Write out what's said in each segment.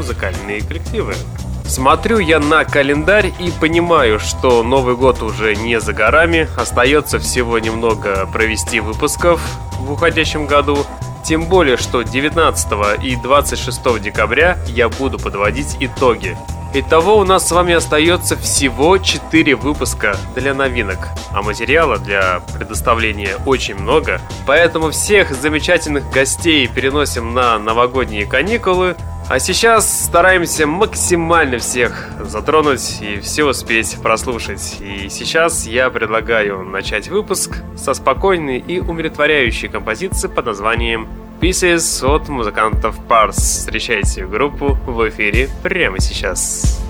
музыкальные коллективы. Смотрю я на календарь и понимаю, что Новый год уже не за горами, остается всего немного провести выпусков в уходящем году, тем более, что 19 и 26 декабря я буду подводить итоги. Итого у нас с вами остается всего 4 выпуска для новинок, а материала для предоставления очень много, поэтому всех замечательных гостей переносим на новогодние каникулы, а сейчас стараемся максимально всех затронуть и все успеть прослушать. И сейчас я предлагаю начать выпуск со спокойной и умиротворяющей композиции под названием Pieces от музыкантов Pars. Встречайте группу в эфире прямо сейчас.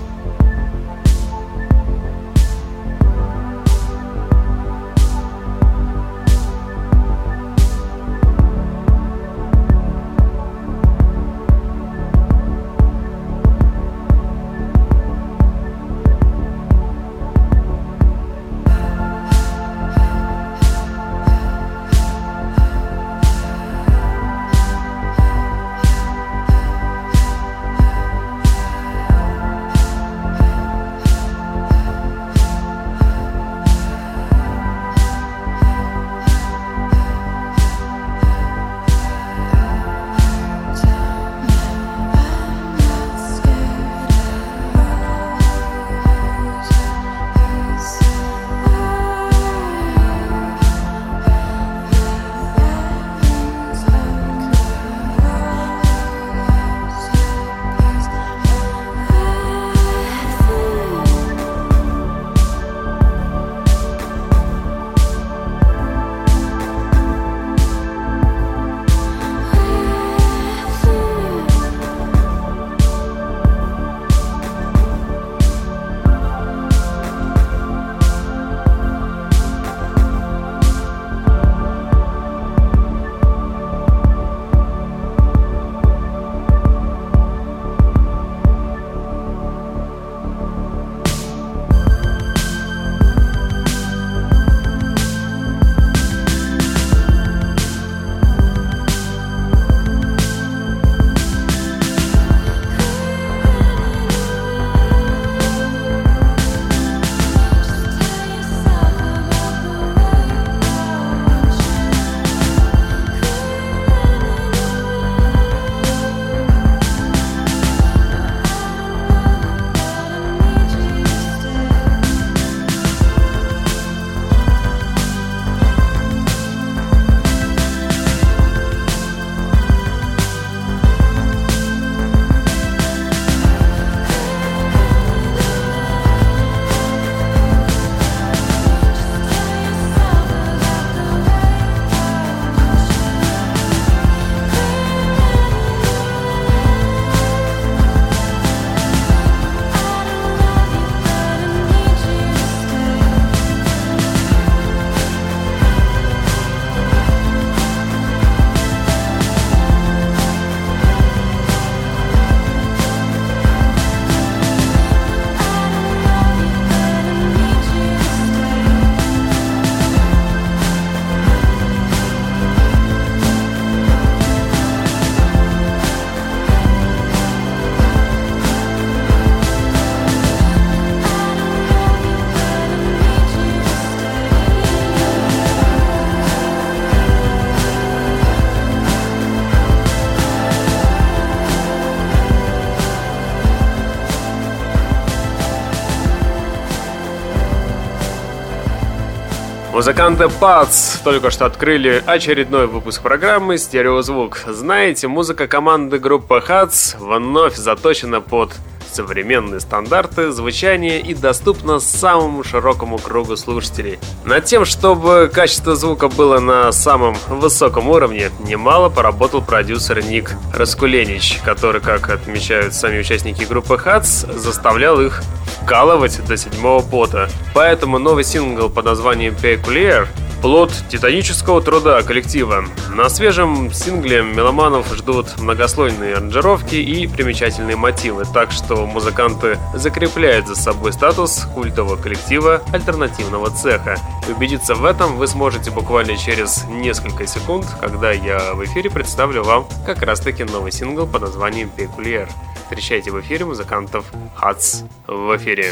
Музыканты ПАЦ только что открыли очередной выпуск программы «Стереозвук». Знаете, музыка команды группы ХАЦ вновь заточена под современные стандарты звучания и доступна самому широкому кругу слушателей. Над тем, чтобы качество звука было на самом высоком уровне, немало поработал продюсер Ник Раскуленич, который, как отмечают сами участники группы Хац, заставлял их вкалывать до седьмого пота. Поэтому новый сингл под названием Peculiar Плод титанического труда коллектива. На свежем сингле меломанов ждут многослойные аранжировки и примечательные мотивы, так что музыканты закрепляют за собой статус культового коллектива альтернативного цеха. И убедиться в этом вы сможете буквально через несколько секунд, когда я в эфире представлю вам как раз таки новый сингл под названием «Пекулиер». Встречайте в эфире музыкантов Хац в эфире.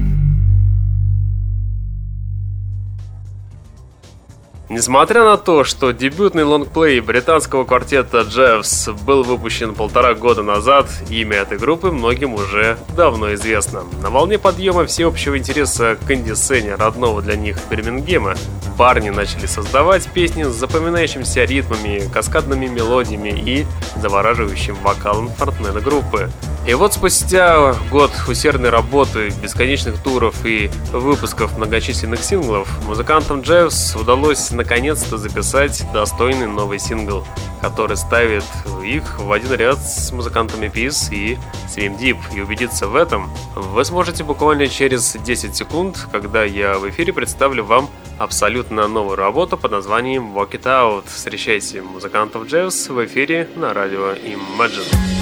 Несмотря на то, что дебютный лонгплей британского квартета Джеффс был выпущен полтора года назад, имя этой группы многим уже давно известно. На волне подъема всеобщего интереса к инди-сцене родного для них Бирмингема, парни начали создавать песни с запоминающимися ритмами, каскадными мелодиями и завораживающим вокалом фронтмена группы. И вот спустя год усердной работы, бесконечных туров и выпусков многочисленных синглов, музыкантам Джеффс удалось наконец-то записать достойный новый сингл, который ставит их в один ряд с музыкантами Peace и Swim Deep. И убедиться в этом вы сможете буквально через 10 секунд, когда я в эфире представлю вам абсолютно новую работу под названием Walk It Out. Встречайте музыкантов Джевс в эфире на радио Imagine.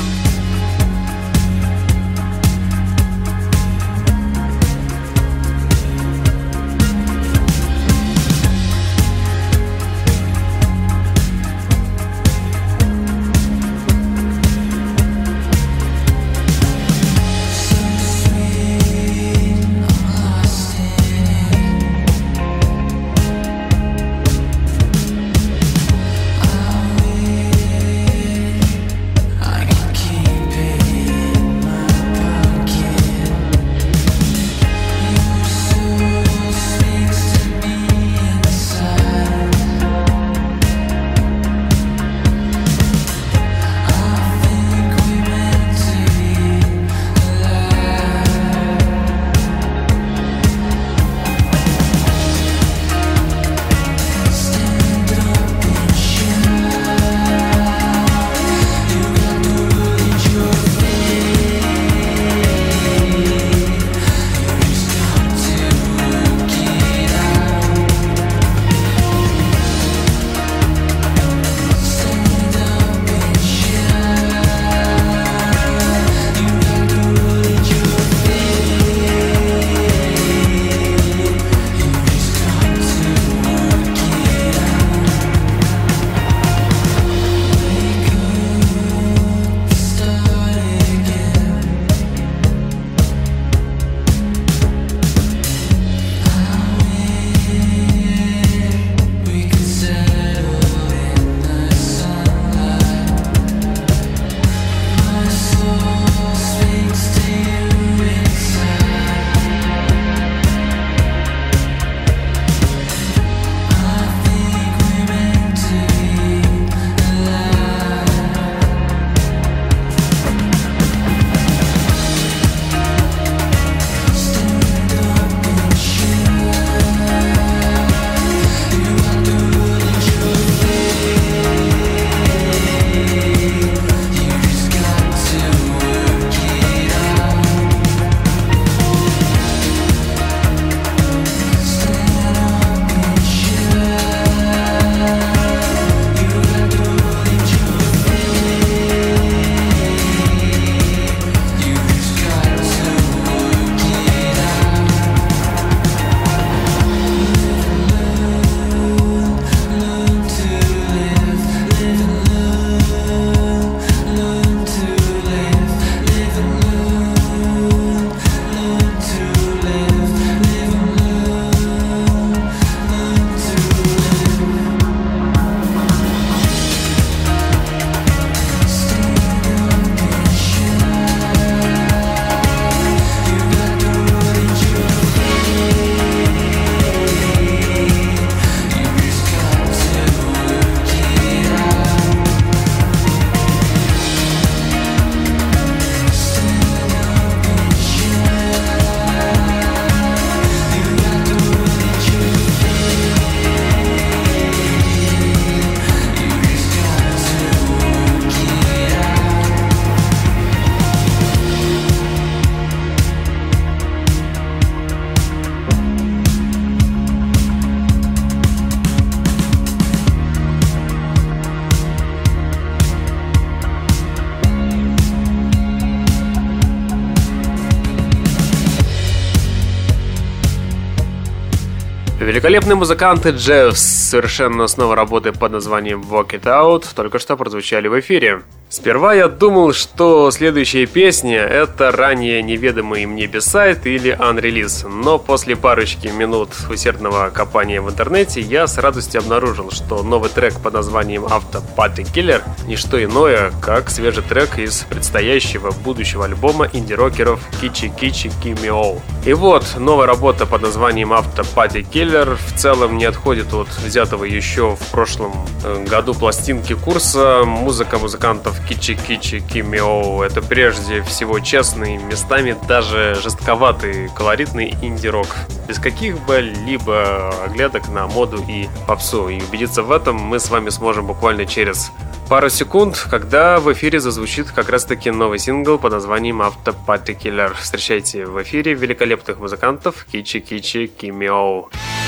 Великолепные музыканты Джеффс совершенно снова работы под названием Walk It Out только что прозвучали в эфире. Сперва я думал, что следующая песня — это ранее неведомый мне бисайт или unrelease, но после парочки минут усердного копания в интернете я с радостью обнаружил, что новый трек под названием Auto Party Killer — не что иное, как свежий трек из предстоящего будущего альбома инди-рокеров Кичи Кичи Кимиоу. И вот, новая работа под названием Auto Party Killer в целом не отходит от взятого еще в прошлом э, году пластинки курса «Музыка музыкантов Кичи-Кичи Кимиоу. Это прежде всего честный, местами даже жестковатый, колоритный инди-рок. Без каких бы либо оглядок на моду и попсу. И убедиться в этом мы с вами сможем буквально через пару секунд, когда в эфире зазвучит как раз-таки новый сингл под названием Killer. Встречайте в эфире великолепных музыкантов Кичи-Кичи Кимиоу. Кичи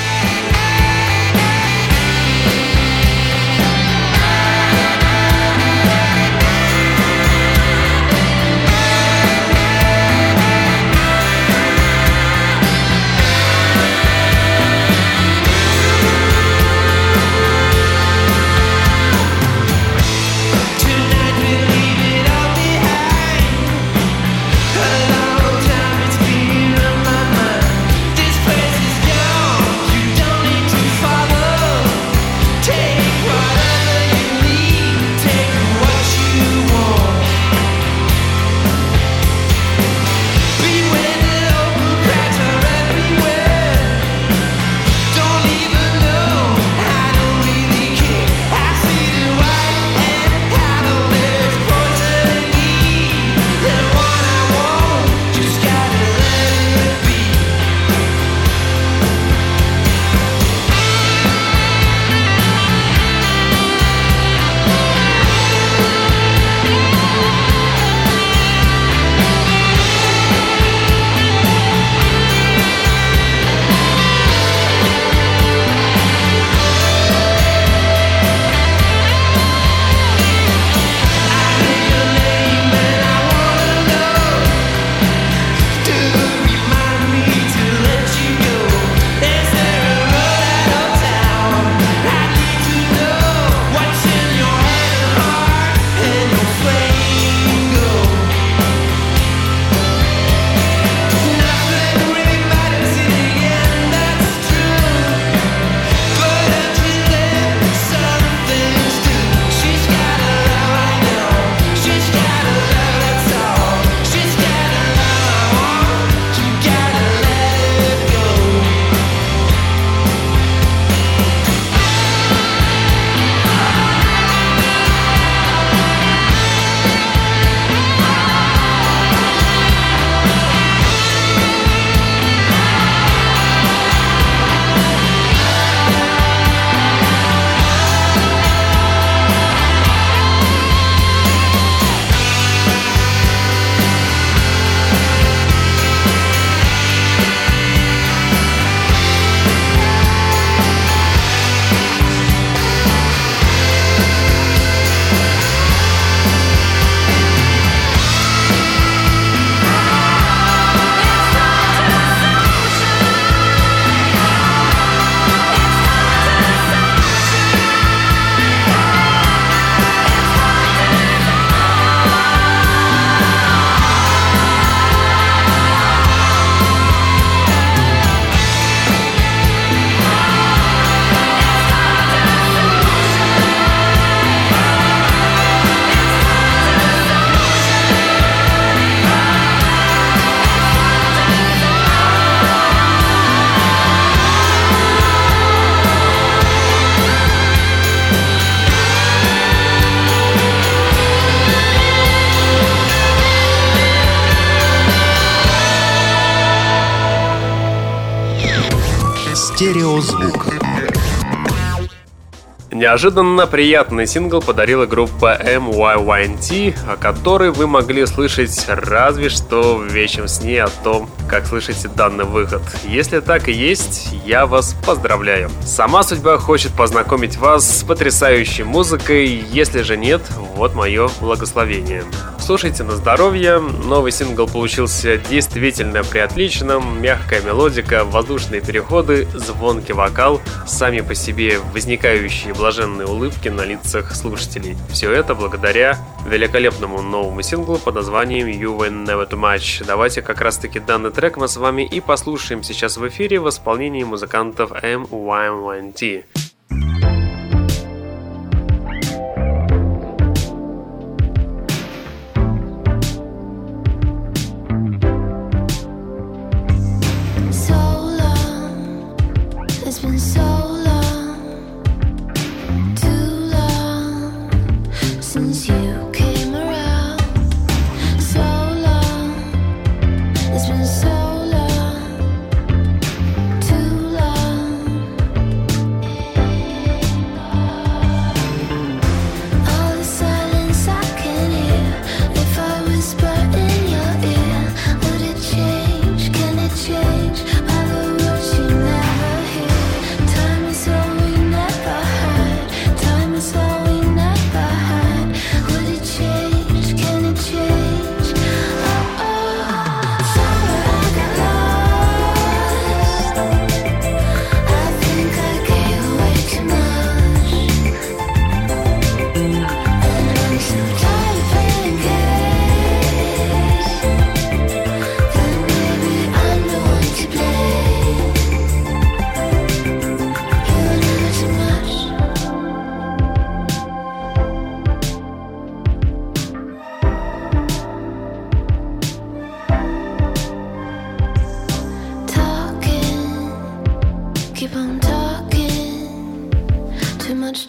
Неожиданно приятный сингл подарила группа MYYNT, о которой вы могли слышать разве что в вечном сне о том, как слышите данный выход. Если так и есть, я вас поздравляю. Сама судьба хочет познакомить вас с потрясающей музыкой, если же нет, вот мое благословение. Слушайте на здоровье. Новый сингл получился действительно приотличным. Мягкая мелодика, воздушные переходы, звонкий вокал, сами по себе возникающие блаженные улыбки на лицах слушателей. Все это благодаря великолепному новому синглу под названием You Win Never Too Much. Давайте как раз таки данный трек мы с вами и послушаем сейчас в эфире в исполнении музыкантов MYMT.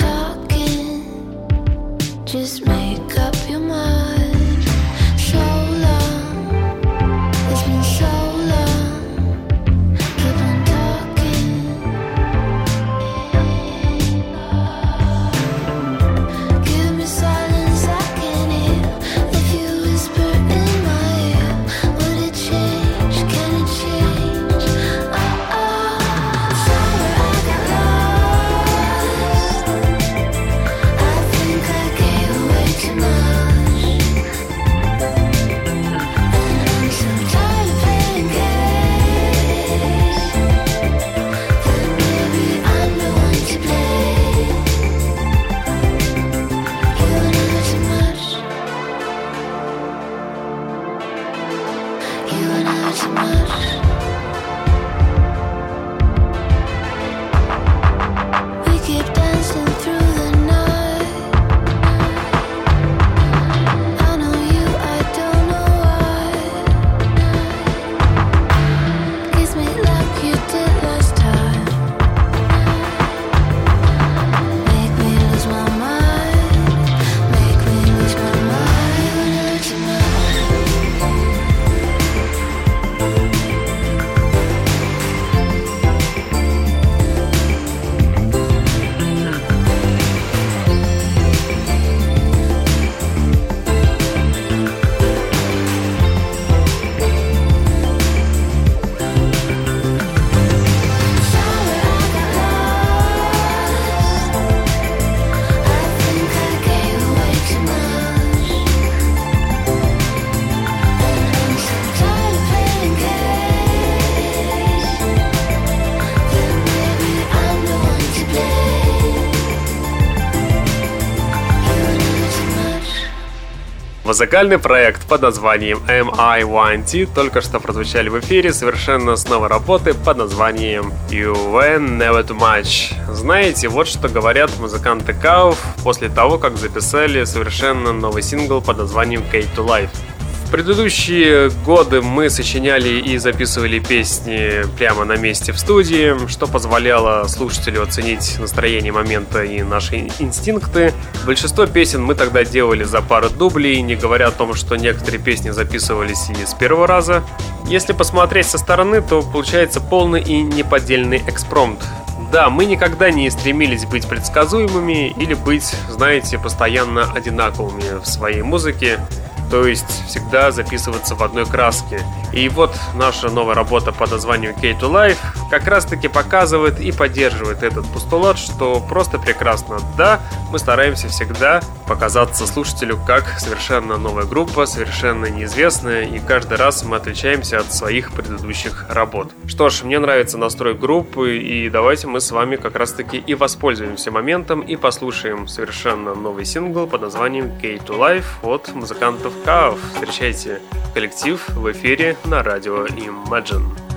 talking. Just make up your mind. Музыкальный проект под названием MI1T только что прозвучали в эфире совершенно с новой работы под названием You Went Never Too Much. Знаете, вот что говорят музыканты Кауф после того, как записали совершенно новый сингл под названием Kate to Life. Предыдущие годы мы сочиняли и записывали песни прямо на месте в студии, что позволяло слушателю оценить настроение момента и наши инстинкты. Большинство песен мы тогда делали за пару дублей, не говоря о том, что некоторые песни записывались и с первого раза. Если посмотреть со стороны, то получается полный и неподдельный экспромт. Да, мы никогда не стремились быть предсказуемыми или быть, знаете, постоянно одинаковыми в своей музыке то есть всегда записываться в одной краске. И вот наша новая работа под названием K2 Life как раз таки показывает и поддерживает этот постулат, что просто прекрасно. Да, мы стараемся всегда показаться слушателю как совершенно новая группа, совершенно неизвестная, и каждый раз мы отличаемся от своих предыдущих работ. Что ж, мне нравится настрой группы, и давайте мы с вами как раз таки и воспользуемся моментом и послушаем совершенно новый сингл под названием K2 Life от музыкантов Каов. Встречайте коллектив в эфире на радио Imagine.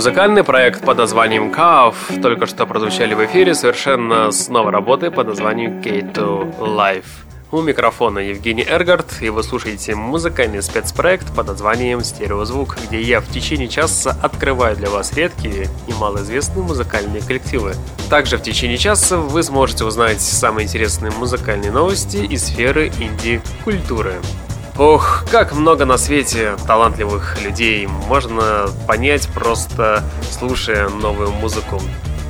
Музыкальный проект под названием Каов только что прозвучали в эфире совершенно с новой работы под названием K2 Live. У микрофона Евгений Эргард, и вы слушаете музыкальный спецпроект под названием «Стереозвук», где я в течение часа открываю для вас редкие и малоизвестные музыкальные коллективы. Также в течение часа вы сможете узнать самые интересные музыкальные новости из сферы инди-культуры. Ох, как много на свете талантливых людей. Можно понять просто слушая новую музыку.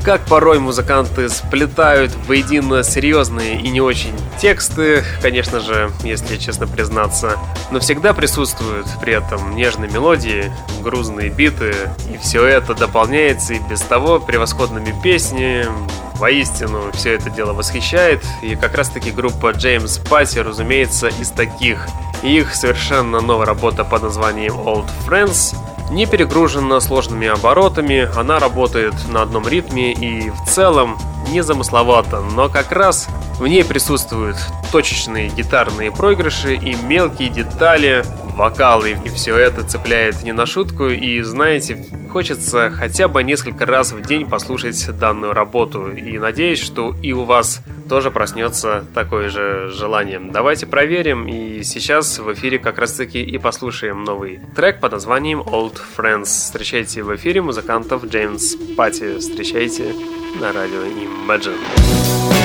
Как порой музыканты сплетают воедино серьезные и не очень тексты, конечно же, если честно признаться, но всегда присутствуют при этом нежные мелодии, грузные биты, и все это дополняется и без того превосходными песнями, Воистину, все это дело восхищает, и как раз таки группа James Patti, разумеется, из таких. Их совершенно новая работа под названием Old Friends не перегружена сложными оборотами, она работает на одном ритме и в целом незамысловато, но как раз в ней присутствуют точечные гитарные проигрыши и мелкие детали, вокалы, и все это цепляет не на шутку, и знаете, хочется хотя бы несколько раз в день послушать данную работу, и надеюсь, что и у вас тоже проснется такое же желание. Давайте проверим, и сейчас в эфире как раз таки и послушаем новый трек под названием Old Friends. Встречайте в эфире музыкантов Джеймс Пати. Встречайте на радио Imagine.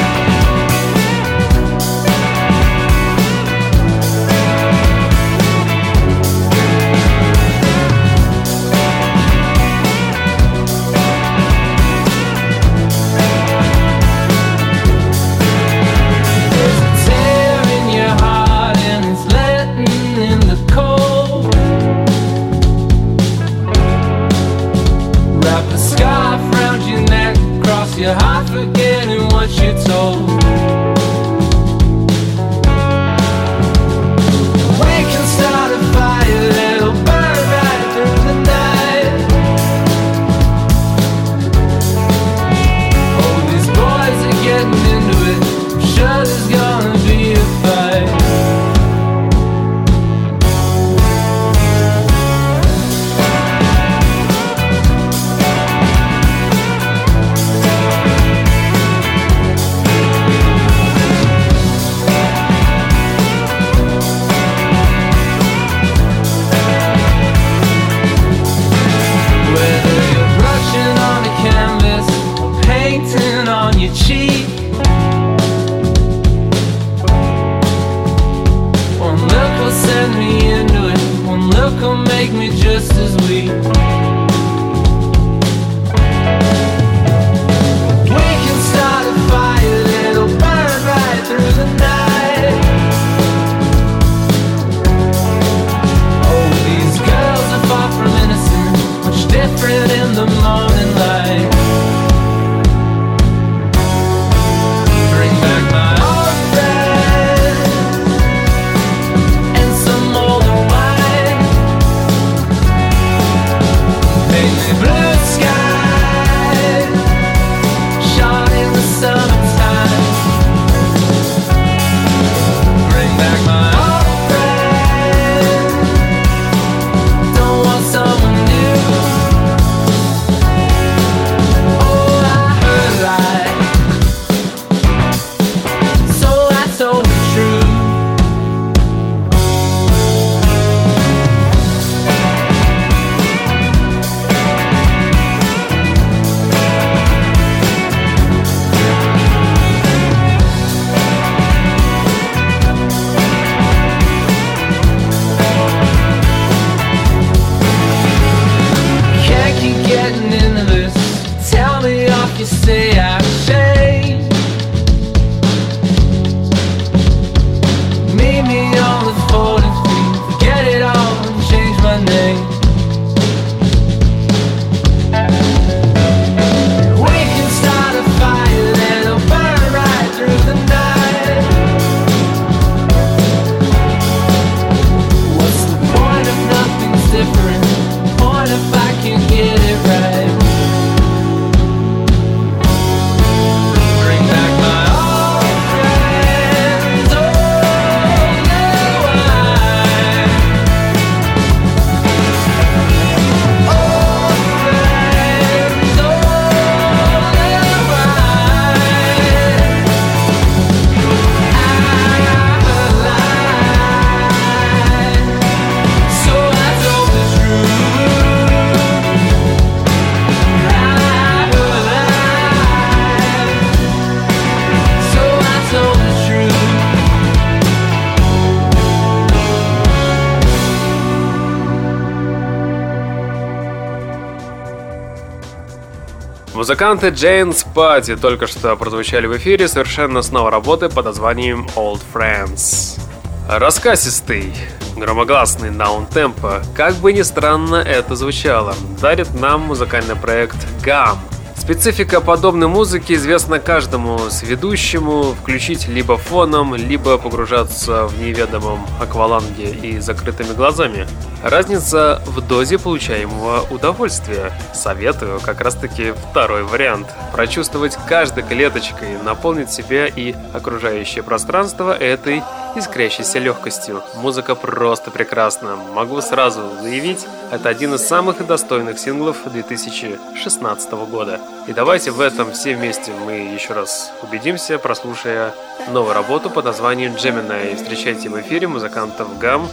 Музыканты Jane's Party только что прозвучали в эфире совершенно с новой работы под названием Old Friends. Раскасистый, громогласный даунтемпо, как бы ни странно это звучало, дарит нам музыкальный проект GAM – Специфика подобной музыки известна каждому сведущему включить либо фоном, либо погружаться в неведомом акваланге и закрытыми глазами. Разница в дозе получаемого удовольствия. Советую как раз таки второй вариант. Прочувствовать каждой клеточкой, наполнить себя и окружающее пространство этой искрящейся легкостью. Музыка просто прекрасна. Могу сразу заявить, это один из самых достойных синглов 2016 года. И давайте в этом все вместе мы еще раз убедимся, прослушая новую работу под названием Gemini. Встречайте в эфире музыкантов ГАМ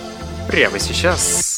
прямо сейчас.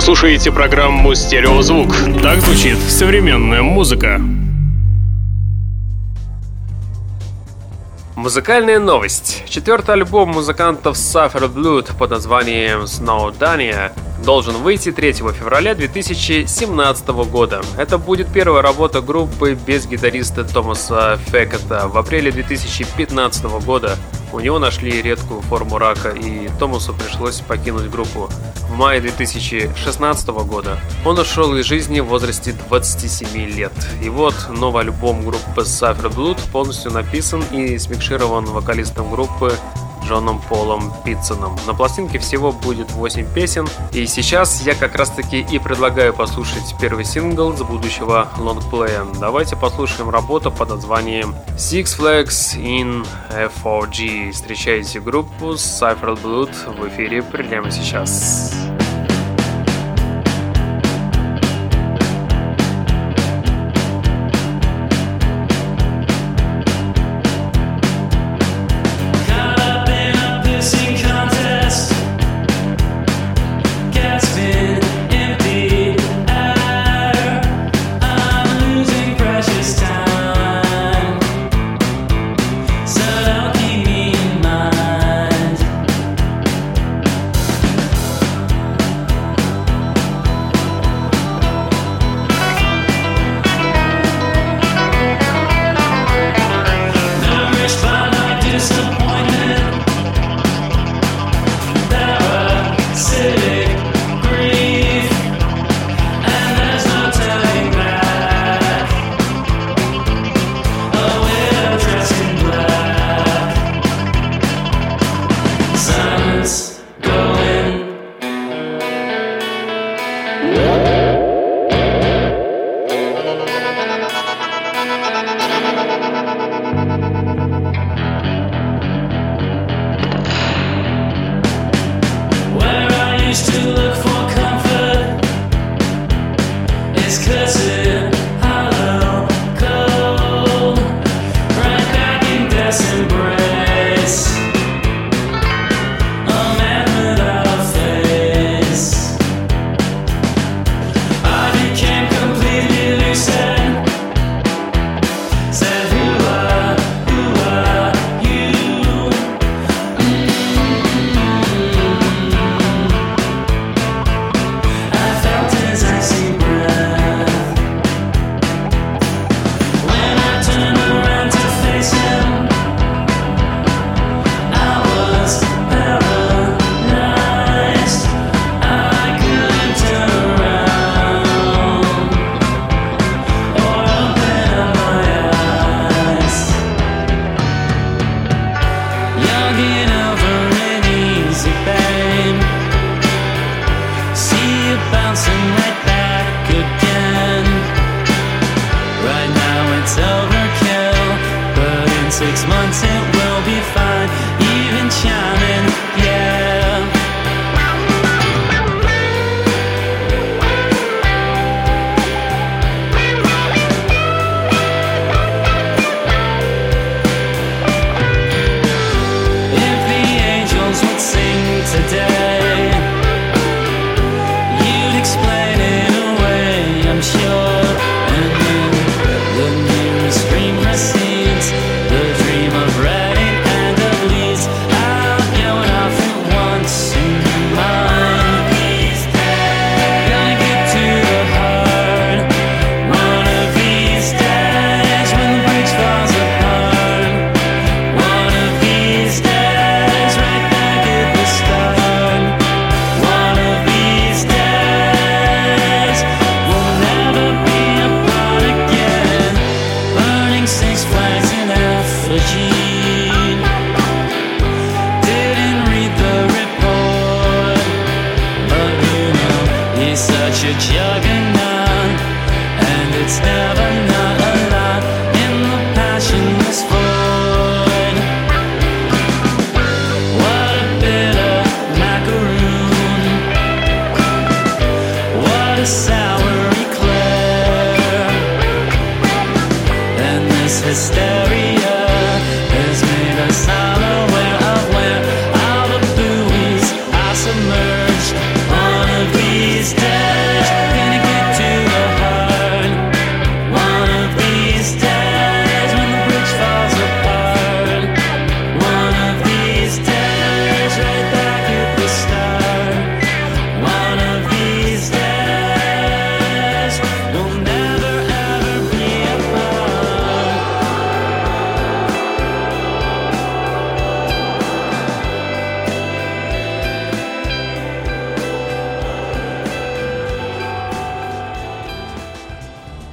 Слушаете программу «Стереозвук». Так звучит современная музыка. Музыкальная новость. Четвертый альбом музыкантов Suffer Blood под названием Snowdania должен выйти 3 февраля 2017 года. Это будет первая работа группы без гитариста Томаса Фекета. В апреле 2015 года У него нашли редкую форму рака, и Томасу пришлось покинуть группу. В мае 2016 года он ушел из жизни в возрасте 27 лет. И вот новый альбом группы Cypher Blood полностью написан и смикширован вокалистом группы Джоном Полом Питсоном. На пластинке всего будет 8 песен, и сейчас я как раз таки и предлагаю послушать первый сингл с будущего лонгплея. Давайте послушаем работу под названием Six Flags in F4G. Встречайте группу Cypher Blood в эфире прямо сейчас.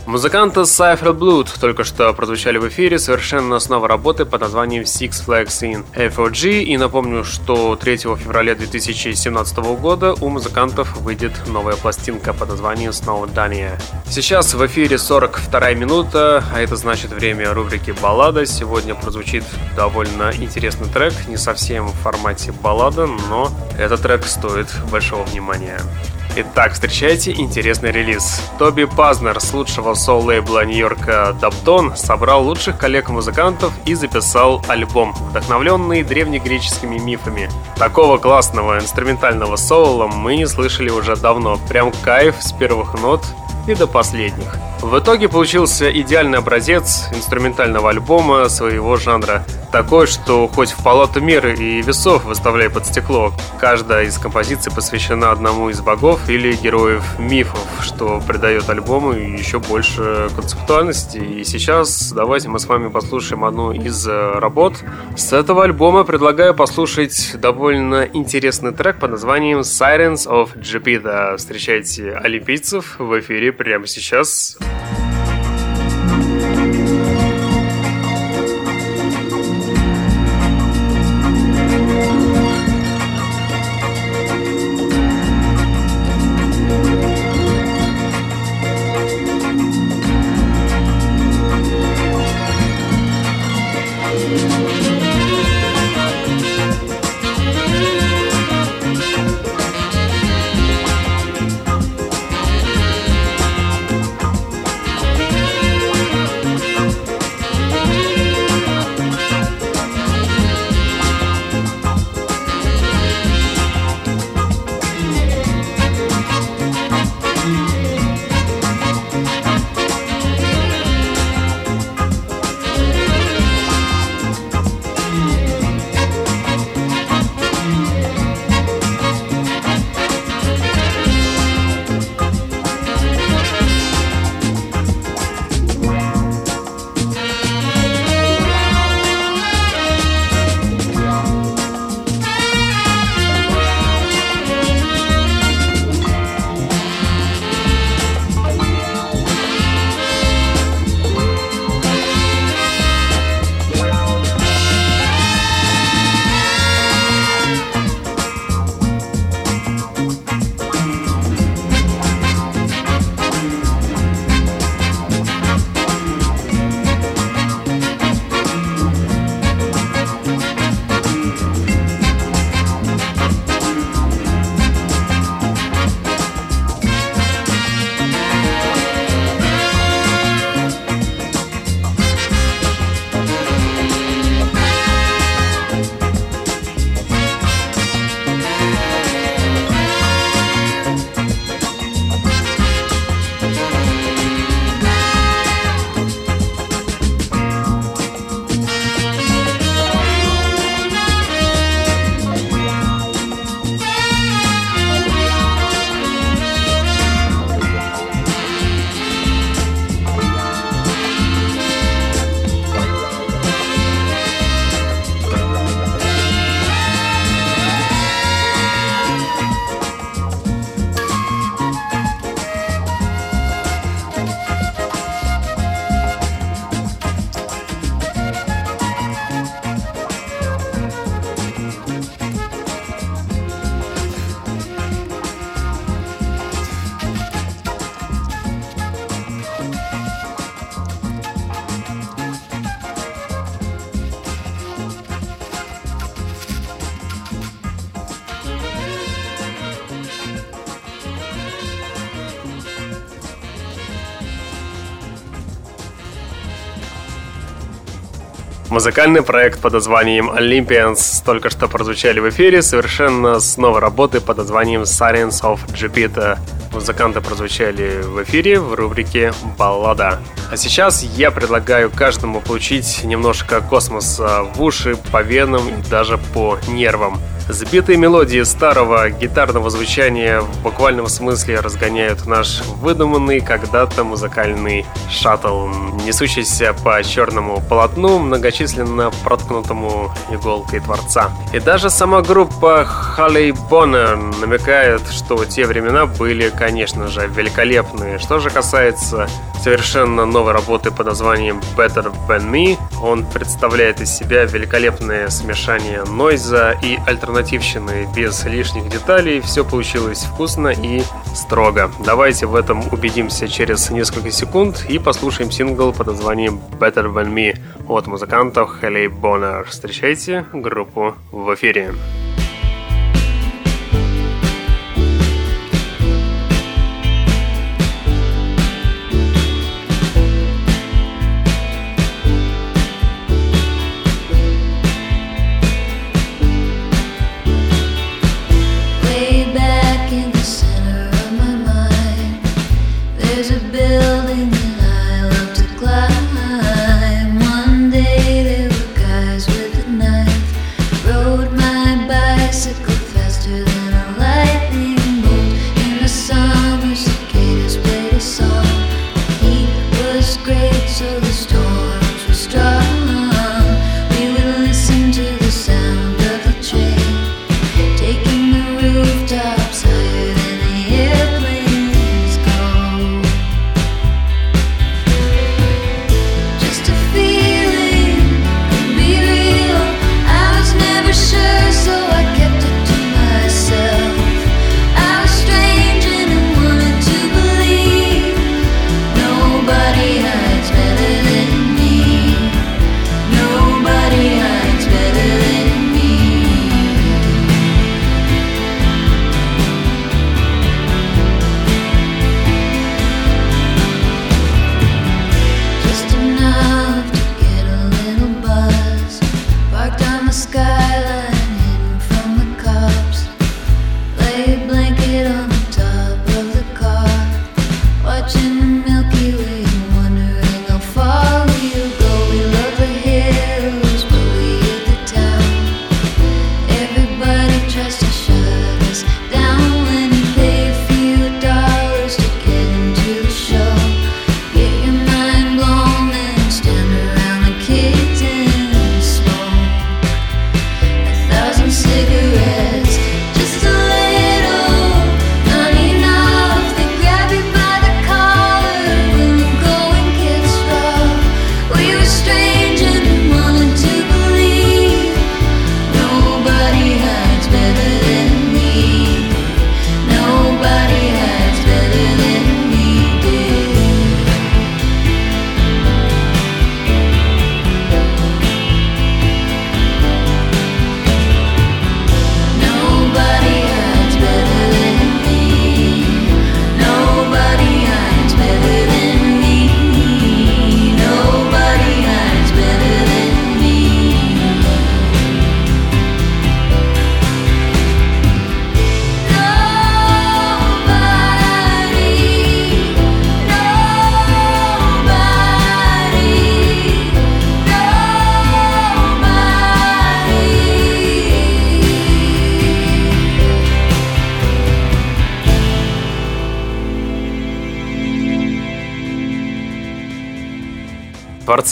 Музыканты Cypher Blood только что прозвучали в эфире совершенно с новой работы под названием Six Flags in FOG. И напомню, что 3 февраля 2017 года у музыкантов выйдет новая пластинка под названием Snowdania. Сейчас в эфире 42 минута, а это значит время рубрики «Баллада». Сегодня прозвучит довольно интересный трек, не совсем в формате баллада, но этот трек стоит большого внимания. Итак, встречайте интересный релиз. Тоби Пазнер с лучшего соул-лейбла Нью-Йорка Даптон собрал лучших коллег-музыкантов и записал альбом, вдохновленный древнегреческими мифами. Такого классного инструментального соула мы не слышали уже давно. Прям кайф с первых нот и до последних. В итоге получился идеальный образец инструментального альбома своего жанра. Такой, что хоть в палату меры и весов выставляй под стекло. Каждая из композиций посвящена одному из богов или героев мифов, что придает альбому еще больше концептуальности. И сейчас давайте мы с вами послушаем одну из э, работ. С этого альбома предлагаю послушать довольно интересный трек под названием Sirens of Jupiter. Встречайте олимпийцев в эфире прямо сейчас. Музыкальный проект под названием Olympians только что прозвучали в эфире совершенно с новой работы под названием Science of Jupiter. Музыканты прозвучали в эфире в рубрике «Баллада». А сейчас я предлагаю каждому получить немножко космоса в уши, по венам и даже по нервам. Сбитые мелодии старого гитарного звучания в буквальном смысле разгоняют наш выдуманный когда-то музыкальный шаттл, несущийся по черному полотну, многочисленно проткнутому иголкой Творца. И даже сама группа Халлей Боннер намекает, что те времена были, конечно же, великолепные. Что же касается совершенно новой работы под названием Better Than Me, он представляет из себя великолепное смешание нойза и альтернативщины без лишних деталей. Все получилось вкусно и строго. Давайте в этом убедимся через несколько секунд и послушаем сингл под названием Better Than Me от музыкантов Хелли Боннер. Встречайте группу в эфире. There's a building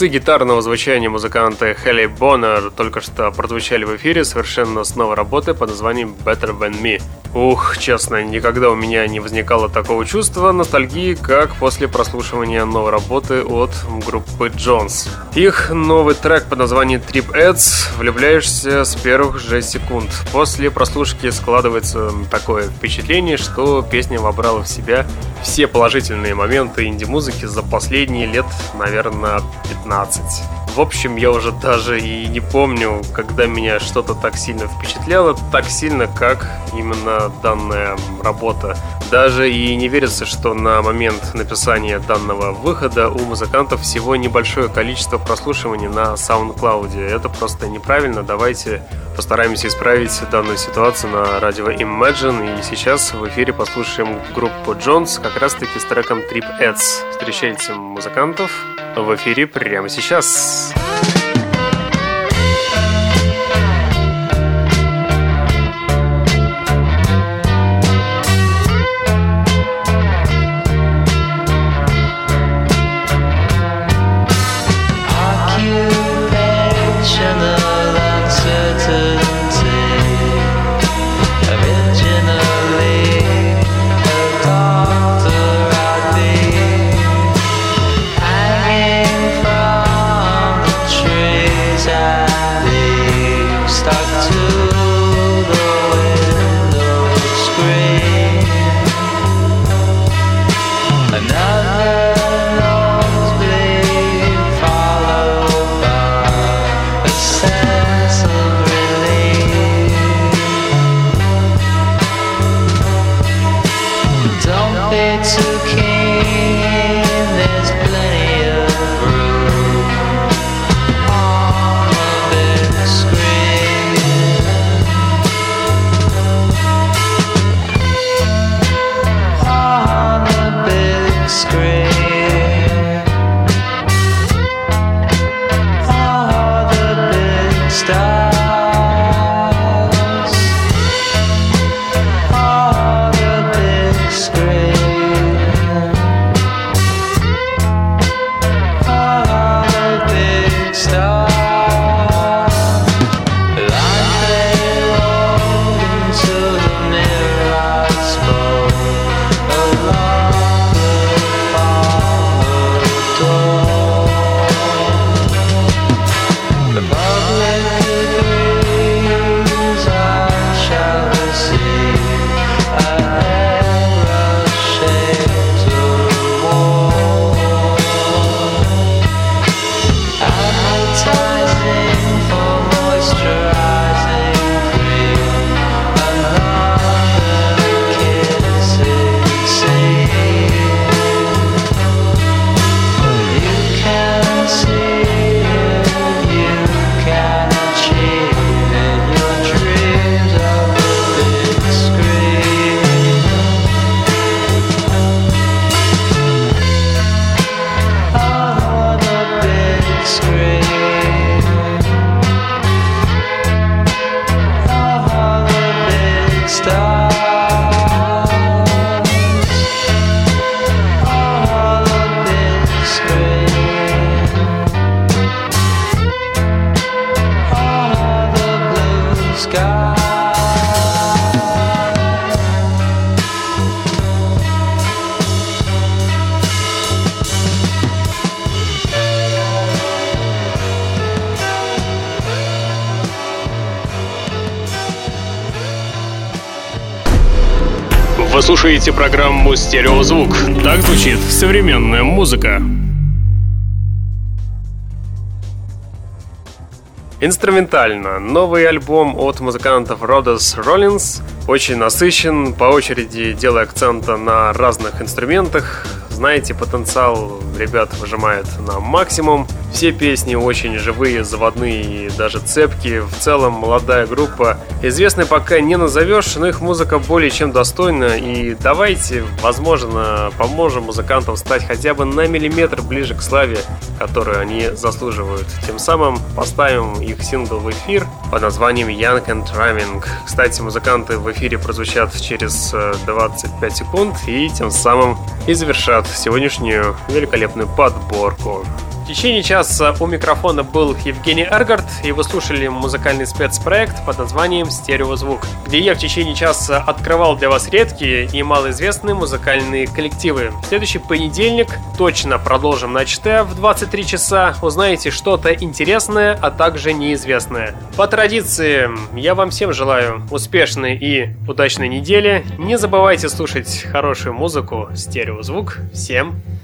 Творцы гитарного звучания музыканты Хелли Боннер только что прозвучали в эфире совершенно с новой работы под названием Better Than Me. Ух, честно, никогда у меня не возникало такого чувства ностальгии, как после прослушивания новой работы от группы Джонс. Их новый трек под названием Trip Ads влюбляешься с первых же секунд. После прослушки складывается такое впечатление, что песня вобрала в себя все положительные моменты инди-музыки за последние лет, наверное, 15. В общем, я уже даже и не помню, когда меня что-то так сильно впечатляло, так сильно, как именно данная работа. Даже и не верится, что на момент написания данного выхода у музыкантов всего небольшое количество прослушиваний на SoundCloud. Это просто неправильно. Давайте постараемся исправить данную ситуацию на радио Imagine. И сейчас в эфире послушаем группу Jones как раз-таки с треком Trip Ads. Встречайте музыкантов в эфире прямо сейчас. Слушаете программу «Стереозвук». Так звучит современная музыка. Инструментально. Новый альбом от музыкантов Rhodes Rollins очень насыщен, по очереди делая акцента на разных инструментах, знаете, потенциал ребят выжимает на максимум. Все песни очень живые, заводные и даже цепкие. В целом молодая группа. Известной пока не назовешь, но их музыка более чем достойна. И давайте, возможно, поможем музыкантам стать хотя бы на миллиметр ближе к славе, которую они заслуживают. Тем самым поставим их сингл в эфир под названием Young and Rhyming. Кстати, музыканты в эфире прозвучат через 25 э, секунд и тем самым и завершат сегодняшнюю великолепную подборку. В течение часа у микрофона был Евгений Эргард, и вы слушали музыкальный спецпроект под названием «Стереозвук», где я в течение часа открывал для вас редкие и малоизвестные музыкальные коллективы. В следующий понедельник точно продолжим начатое в 23 часа, узнаете что-то интересное, а также неизвестное. По традиции, я вам всем желаю успешной и удачной недели. Не забывайте слушать хорошую музыку, стереозвук. Всем пока!